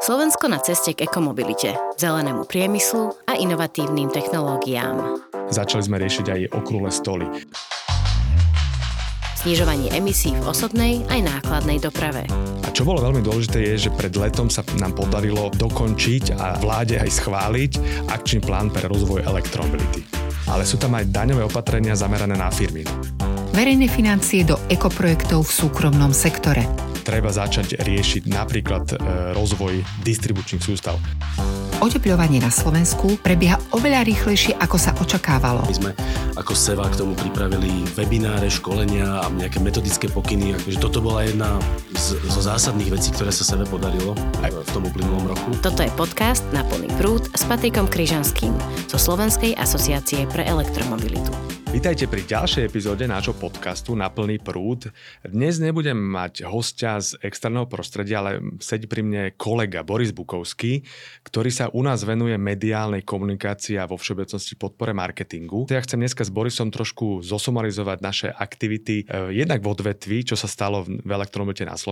Slovensko na ceste k ekomobilite, zelenému priemyslu a inovatívnym technológiám. Začali sme riešiť aj okrúhle stoly. Znižovanie emisí v osobnej aj nákladnej doprave. A čo bolo veľmi dôležité je, že pred letom sa nám podarilo dokončiť a vláde aj schváliť akčný plán pre rozvoj elektromobility. Ale sú tam aj daňové opatrenia zamerané na firmy. Verejné financie do ekoprojektov v súkromnom sektore treba začať riešiť napríklad e, rozvoj distribučných sústav. Oteplovanie na Slovensku prebieha oveľa rýchlejšie, ako sa očakávalo. My sme ako SEVA k tomu pripravili webináre, školenia a nejaké metodické pokyny. Akože toto bola jedna z, zo zásadných vecí, ktoré sa SEVE podarilo aj v tom uplynulom roku. Toto je podcast na plný prúd s Patrikom Kryžanským zo Slovenskej asociácie pre elektromobilitu. Vítajte pri ďalšej epizóde nášho podcastu Na plný prúd. Dnes nebudem mať hostia z externého prostredia, ale sedí pri mne kolega Boris Bukovský, ktorý sa u nás venuje mediálnej komunikácii a vo všeobecnosti podpore marketingu. Ja chcem dneska s Borisom trošku zosumarizovať naše aktivity, eh, jednak v odvetvi, čo sa stalo v elektromobilite na Slovensku,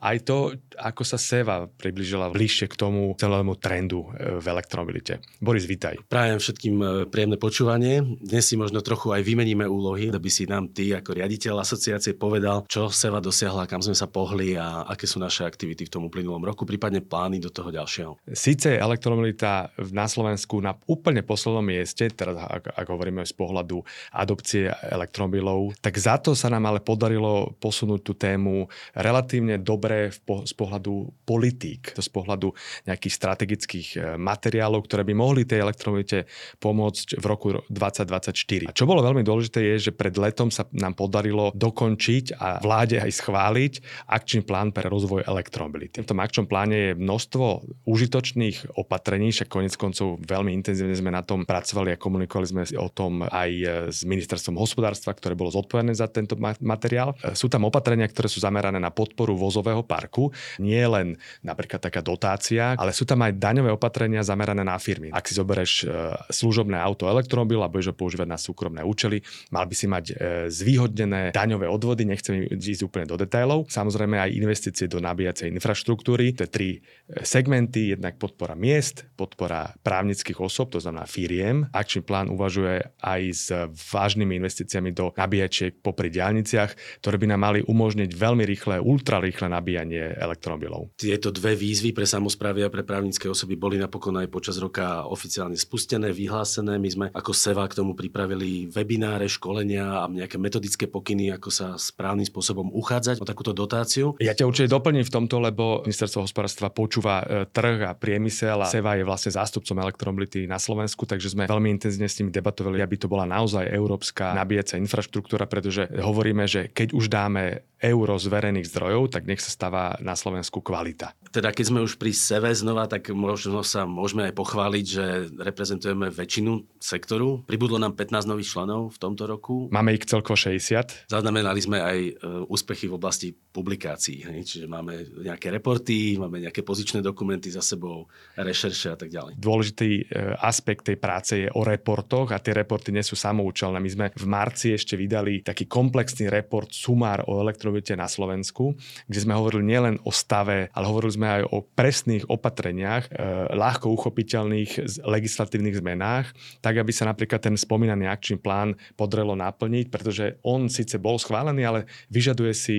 aj to, ako sa Seva približila bližšie k tomu celému trendu eh, v elektromobilite. Boris, vítaj. Prajem všetkým eh, príjemné počúvanie. Dnes si možno trochu aj vymeníme úlohy, aby si nám ty ako riaditeľ asociácie povedal, čo Seva dosiahla, kam sme sa pohli a aké sú naše aktivity v tom uplynulom roku, prípadne plány do toho ďalšieho. Sice je elektromobilita na Slovensku na úplne poslednom mieste, teraz ak, ak hovoríme z pohľadu adopcie elektromobilov, tak za to sa nám ale podarilo posunúť tú tému relatívne dobre po, z pohľadu politík, z pohľadu nejakých strategických eh, materiálov, ktoré by mohli tej elektromobilite pomôcť v roku 2024. A čo bolo veľmi dôležité je, že pred letom sa nám podarilo dokončiť a vláde aj schváliť akčný plán pre rozvoj elektromobility. V tom akčnom pláne je množstvo užitočných opatrení, však konec koncov veľmi intenzívne sme na tom pracovali a komunikovali sme o tom aj s ministerstvom hospodárstva, ktoré bolo zodpovedné za tento materiál. Sú tam opatrenia, ktoré sú zamerané na podporu vozového parku, nie len napríklad taká dotácia, ale sú tam aj daňové opatrenia zamerané na firmy. Ak si zoberieš e, služobné auto elektromobil a budeš ho používať na súkromné účely, mal by si mať e, zvýhodnené daňové odvody, nechcem ísť úplne do detailov. Samozrejme aj investície do nabíjacej infraštruktúry, to tri e, segmenty, jednak podpora miest, podpora právnických osob, to znamená firiem. Akčný plán uvažuje aj s vážnymi investíciami do nabíjačiek popri diálniciach, ktoré by nám mali umožniť veľmi rýchle, ultrarýchle nabíjanie elektromobilov. Tieto dve výzvy pre samozprávy a pre právnické osoby boli napokon aj počas roka oficiálne spustené, vyhlásené. My sme ako SEVA k tomu pripravili webináre, školenia a nejaké metodické pokyny, ako sa správnym spôsobom uchádzať o takúto dotáciu. Ja ťa určite doplním v tomto, lebo ministerstvo hospodárstva počúva e, trh a priemysel a SEVA je vlastne zástupcom elektromobility na Slovensku, takže sme veľmi intenzívne s nimi debatovali, aby to bola naozaj európska nabíjacia infraštruktúra, pretože hovoríme, že keď už dáme euro z verejných zdrojov, tak nech sa stáva na Slovensku kvalita. Teda keď sme už pri SEVE znova, tak možno sa môžeme aj pochváliť, že reprezentujeme väčšinu sektoru. Pribudlo nám 15 nových členov v tomto roku. Máme ich celkovo 60. Zaznamenali sme aj e, úspechy v oblasti publikácií. Hej? Čiže máme nejaké reporty, máme nejaké pozičné dokumenty za sebou, rešerše a tak ďalej. Dôležitý e, aspekt tej práce je o reportoch a tie reporty nie sú samoučelné. My sme v marci ešte vydali taký komplexný report, sumár o elektromobilite na Slovensku, kde sme hovorili nielen o stave, ale hovorili sme aj o presných opatreniach, e, ľahko uchopiteľných legislatívnych zmenách, tak aby sa napríklad ten spomínaný akčný plán podrelo naplniť, pretože on síce bol schválený, ale vyžaduje si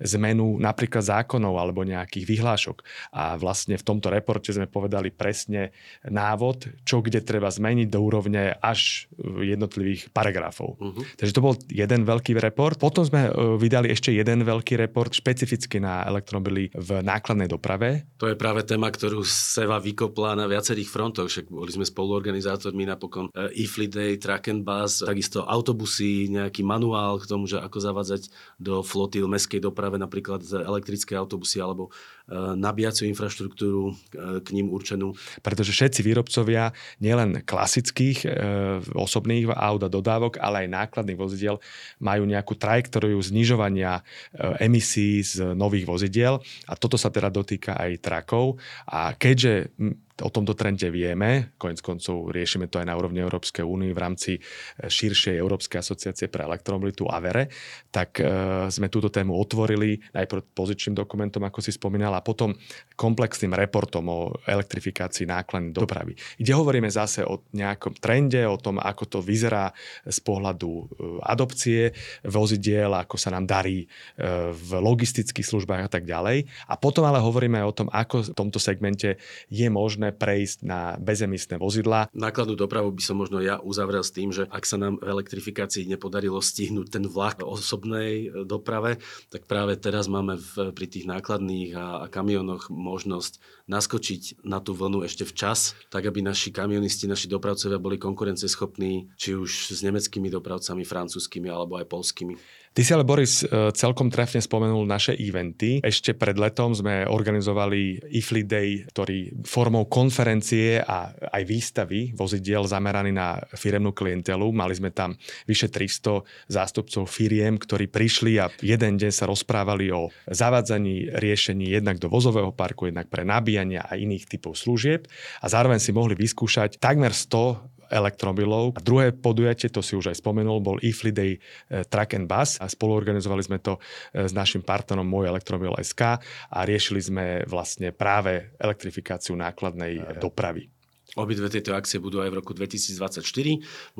zmenu napríklad zákonov alebo nejakých vyhlášok. A vlastne v tomto reporte sme povedali presne návod, čo kde treba zmeniť do úrovne až jednotlivých paragrafov. Uh-huh. Takže to bol jeden veľký report. Potom sme e, vydali ešte jeden veľký report špecificky na elektromobily v nákladnej doprave. To je práve téma, ktorú Seva vykopla na viacerých frontoch. Však boli sme spoluorganizátormi napokon e-fleet day, track and bus, takisto autobusy, nejaký manuál k tomu, že ako zavádzať do flotil mestskej doprave napríklad elektrické autobusy alebo nabíjaciu infraštruktúru e, k ním určenú. Pretože všetci výrobcovia nielen klasických e, osobných aut a dodávok, ale aj nákladných vozidiel majú nejakú trajektóriu znižovania emisí z nových vozidiel a toto sa teda dotýka aj trakov a keďže o tomto trende vieme, konec koncov riešime to aj na úrovni Európskej únie v rámci e, širšej Európskej asociácie pre elektromobilitu AVERE, tak e, sme túto tému otvorili najprv pozičným dokumentom, ako si spomínala, a potom komplexným reportom o elektrifikácii nákladnej dopravy. Kde hovoríme zase o nejakom trende, o tom, ako to vyzerá z pohľadu e, adopcie vozidiel, ako sa nám darí v logistických službách a tak ďalej. A potom ale hovoríme aj o tom, ako v tomto segmente je možné prejsť na bezemisné vozidlá. Nákladnú dopravu by som možno ja uzavrel s tým, že ak sa nám v elektrifikácii nepodarilo stihnúť ten vlak osobnej e, doprave, tak práve teraz máme v, pri tých nákladných a, a kamionoch možnosť naskočiť na tú vlnu ešte včas, tak aby naši kamionisti, naši dopravcovia boli konkurenceschopní, či už s nemeckými dopravcami, francúzskými alebo aj polskými. Ty si ale, Boris, e, celkom trefne spomenul naše eventy. Ešte pred letom sme organizovali IFLI Day, ktorý formou konferencie a aj výstavy vozidiel zameraný na firemnú klientelu. Mali sme tam vyše 300 zástupcov firiem, ktorí prišli a jeden deň sa rozprávali o zavádzaní riešení jednak do vozového parku, jednak pre nabíjania a iných typov služieb a zároveň si mohli vyskúšať takmer 100 elektromobilov. A druhé podujatie, to si už aj spomenul, bol eFly Day eh, Track and Bus a spoluorganizovali sme to eh, s našim partnerom Môj elektromobil SK a riešili sme vlastne práve elektrifikáciu nákladnej dopravy. Obidve tieto akcie budú aj v roku 2024.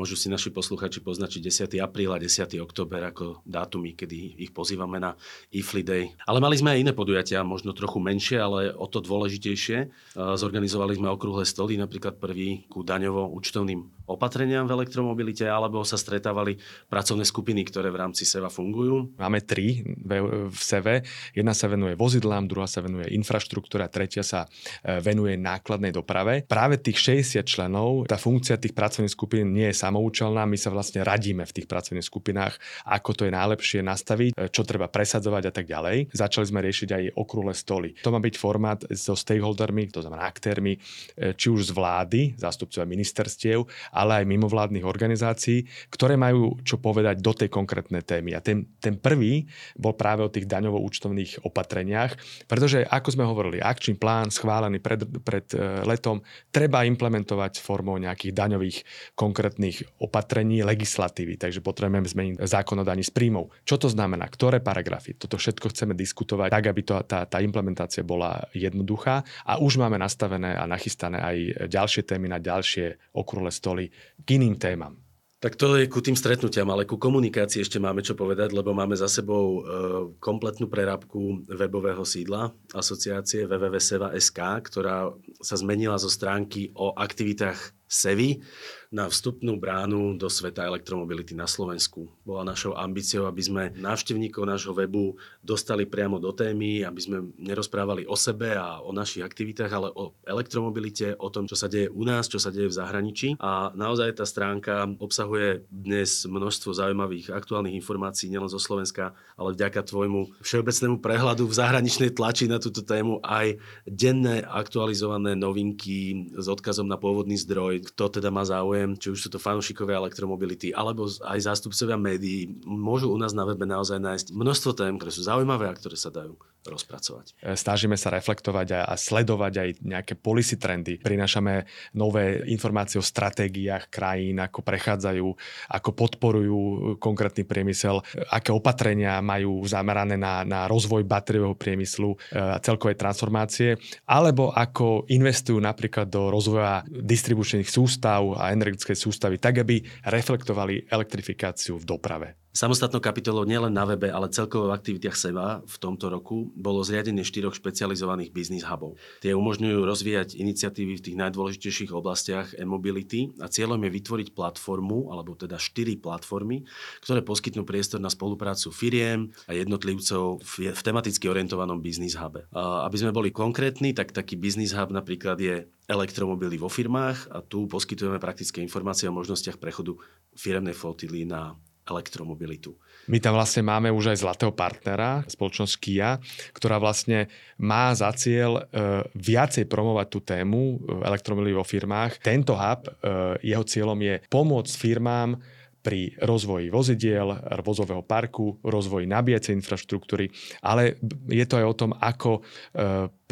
Môžu si naši posluchači poznačiť 10. apríl a 10. október ako dátumy, kedy ich pozývame na IFLI Day. Ale mali sme aj iné podujatia, možno trochu menšie, ale o to dôležitejšie. Zorganizovali sme okrúhle stoly, napríklad prvý ku daňovo-účtovným opatreniam v elektromobilite, alebo sa stretávali pracovné skupiny, ktoré v rámci SEVA fungujú. Máme tri v, SEVE. Jedna sa venuje vozidlám, druhá sa venuje infraštruktúre a tretia sa e, venuje nákladnej doprave. Práve tých 60 členov, tá funkcia tých pracovných skupín nie je samoučelná, my sa vlastne radíme v tých pracovných skupinách, ako to je najlepšie nastaviť, e, čo treba presadzovať a tak ďalej. Začali sme riešiť aj okrúhle stoly. To má byť formát so stakeholdermi, to znamená aktérmi, e, či už z vlády, zástupcovia ministerstiev, ale aj mimovládnych organizácií, ktoré majú čo povedať do tej konkrétnej témy. A ten, ten prvý bol práve o tých daňovo-účtovných opatreniach, pretože, ako sme hovorili, akčný plán schválený pred, pred e, letom treba implementovať formou nejakých daňových konkrétnych opatrení legislatívy. Takže potrebujeme zmeniť zákon o daní z príjmov. Čo to znamená? Ktoré paragrafy? Toto všetko chceme diskutovať tak, aby to, tá, tá implementácia bola jednoduchá a už máme nastavené a nachystané aj ďalšie témy na ďalšie okrúhle stoly k iným témam. Tak to je ku tým stretnutiam, ale ku komunikácii ešte máme čo povedať, lebo máme za sebou e, kompletnú prerábku webového sídla asociácie www.seva.sk, ktorá sa zmenila zo stránky o aktivitách SEVI na vstupnú bránu do sveta elektromobility na Slovensku. Bola našou ambíciou, aby sme návštevníkov nášho webu dostali priamo do témy, aby sme nerozprávali o sebe a o našich aktivitách, ale o elektromobilite, o tom, čo sa deje u nás, čo sa deje v zahraničí. A naozaj tá stránka obsahuje dnes množstvo zaujímavých aktuálnych informácií nielen zo Slovenska, ale vďaka tvojmu všeobecnému prehľadu v zahraničnej tlači na túto tému aj denné aktualizované novinky s odkazom na pôvodný zdroj, kto teda má záujem záujem, či už sú to fanúšikovia elektromobility, alebo aj zástupcovia médií, môžu u nás na webe naozaj nájsť množstvo tém, ktoré sú zaujímavé a ktoré sa dajú rozpracovať. E, snažíme sa reflektovať a, sledovať aj nejaké policy trendy. Prinášame nové informácie o stratégiách krajín, ako prechádzajú, ako podporujú konkrétny priemysel, aké opatrenia majú zamerané na, na rozvoj batériového priemyslu e, a celkovej transformácie, alebo ako investujú napríklad do rozvoja distribučných sústav a energetickej sústavy, tak aby reflektovali elektrifikáciu v doprave. Samostatnou kapitolou nielen na webe, ale celkovo v aktivitách SEVA v tomto roku bolo zriadenie štyroch špecializovaných business hubov. Tie umožňujú rozvíjať iniciatívy v tých najdôležitejšých oblastiach e-mobility a cieľom je vytvoriť platformu, alebo teda štyri platformy, ktoré poskytnú priestor na spoluprácu firiem a jednotlivcov v, v tematicky orientovanom business hube. Aby sme boli konkrétni, tak taký business hub napríklad je elektromobily vo firmách a tu poskytujeme praktické informácie o možnostiach prechodu firemnej flotily na elektromobilitu. My tam vlastne máme už aj zlatého partnera, spoločnosť Kia, ktorá vlastne má za cieľ e, viacej promovať tú tému e, elektromobily vo firmách. Tento hub, e, jeho cieľom je pomôcť firmám pri rozvoji vozidiel, vozového parku, rozvoji nabíjacej infraštruktúry, ale je to aj o tom, ako e,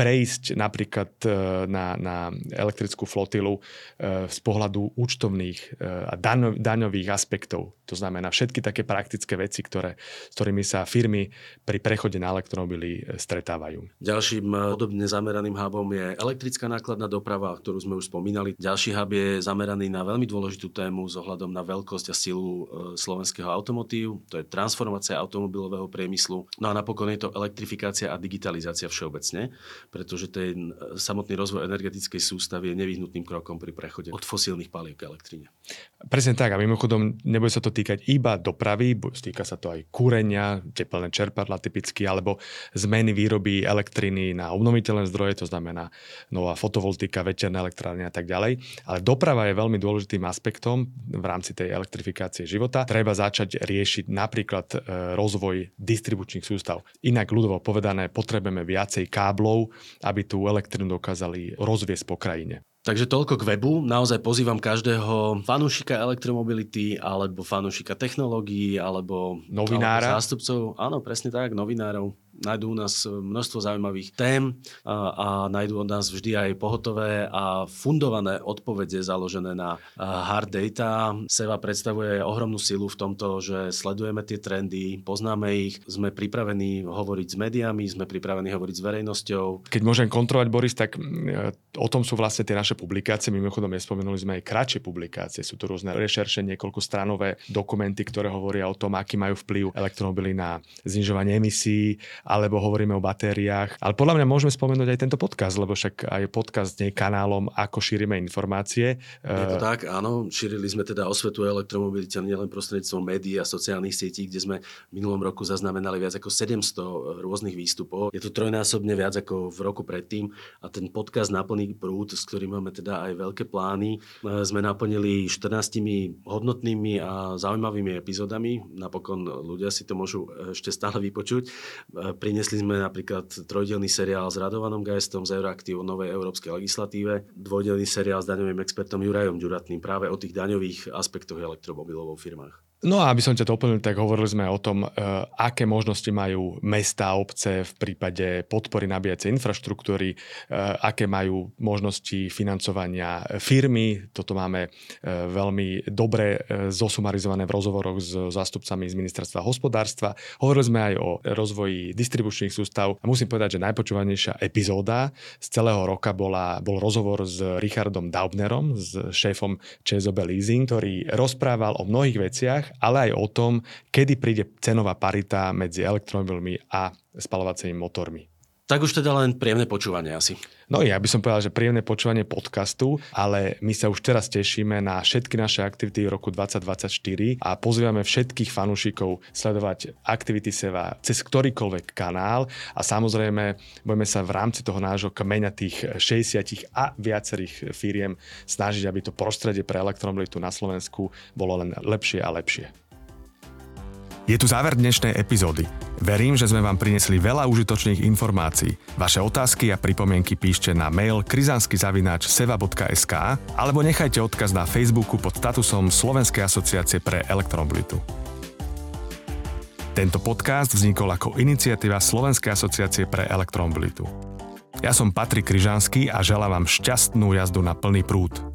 prejsť napríklad e, na, na elektrickú flotilu e, z pohľadu účtovných a daňových aspektov. To znamená všetky také praktické veci, ktoré, s ktorými sa firmy pri prechode na elektromobily stretávajú. Ďalším podobne zameraným hubom je elektrická nákladná doprava, ktorú sme už spomínali. Ďalší hub je zameraný na veľmi dôležitú tému s ohľadom na veľkosť a silu e, slovenského automotívu. To je transformácia automobilového priemyslu. No a napokon je to elektrifikácia a digitalizácia všeobecne, pretože ten e, samotný rozvoj energetickej sústavy je nevyhnutným krokom pri prechode od fosílnych palív k elektrine. Presne tak. A mimochodom, nebude sa to týkať iba dopravy, týka sa to aj kúrenia, teplné čerpadla typicky, alebo zmeny výroby elektriny na obnoviteľné zdroje, to znamená nová fotovoltika, veterné elektrárne a tak ďalej. Ale doprava je veľmi dôležitým aspektom v rámci tej elektrifikácie života. Treba začať riešiť napríklad e, rozvoj distribučných sústav. Inak ľudovo povedané, potrebujeme viacej káblov, aby tú elektrinu dokázali rozviesť po krajine. Takže toľko k webu. Naozaj pozývam každého fanúšika elektromobility alebo fanúšika technológií alebo novinára. Alebo zástupcov. Áno, presne tak, novinárov nájdú u nás množstvo zaujímavých tém a, a nájdú od nás vždy aj pohotové a fundované odpovede založené na hard data. Seva predstavuje ohromnú silu v tomto, že sledujeme tie trendy, poznáme ich, sme pripravení hovoriť s médiami, sme pripravení hovoriť s verejnosťou. Keď môžem kontrolovať, Boris, tak o tom sú vlastne tie naše publikácie. Mimochodom, nespomenuli sme aj kratšie publikácie. Sú to rôzne rešerše, niekoľko stranové dokumenty, ktoré hovoria o tom, aký majú vplyv elektromobily na znižovanie emisí, alebo hovoríme o batériách. Ale podľa mňa môžeme spomenúť aj tento podcast, lebo však aj podcast nie je kanálom, ako šírime informácie. Je to tak, áno. Šírili sme teda osvetu elektromobilite nielen prostredníctvom médií a sociálnych sietí, kde sme v minulom roku zaznamenali viac ako 700 rôznych výstupov. Je to trojnásobne viac ako v roku predtým a ten podcast Naplný prúd, s ktorým máme teda aj veľké plány, sme naplnili 14 hodnotnými a zaujímavými epizódami. Napokon ľudia si to môžu ešte stále vypočuť Priniesli sme napríklad trojdelný seriál s Radovanom Geistom z Euroaktiv o novej európskej legislatíve, dvojdelný seriál s daňovým expertom Jurajom Ďuratným práve o tých daňových aspektoch elektromobilov vo firmách. No a aby som ťa doplnil, tak hovorili sme o tom, e, aké možnosti majú mesta a obce v prípade podpory nabíjacej infraštruktúry, e, aké majú možnosti financovania firmy. Toto máme e, veľmi dobre zosumarizované v rozhovoroch s zástupcami z ministerstva hospodárstva. Hovorili sme aj o rozvoji distribučných sústav. A musím povedať, že najpočúvanejšia epizóda z celého roka bola, bol rozhovor s Richardom Daubnerom, s šéfom ČSOB Leasing, ktorý rozprával o mnohých veciach, ale aj o tom, kedy príde cenová parita medzi elektromobilmi a spalovacími motormi. Tak už teda len príjemné počúvanie asi. No ja by som povedal, že príjemné počúvanie podcastu, ale my sa už teraz tešíme na všetky naše aktivity v roku 2024 a pozývame všetkých fanúšikov sledovať aktivity Seva cez ktorýkoľvek kanál a samozrejme budeme sa v rámci toho nášho kmeňa tých 60 a viacerých firiem snažiť, aby to prostredie pre elektromobilitu na Slovensku bolo len lepšie a lepšie. Je tu záver dnešnej epizódy. Verím, že sme vám prinesli veľa užitočných informácií. Vaše otázky a pripomienky píšte na mail krizanskyzavináč.seva.sk alebo nechajte odkaz na Facebooku pod statusom Slovenskej asociácie pre elektromobilitu. Tento podcast vznikol ako iniciatíva Slovenskej asociácie pre elektromobilitu. Ja som Patrik Kryžanský a želám vám šťastnú jazdu na plný prúd.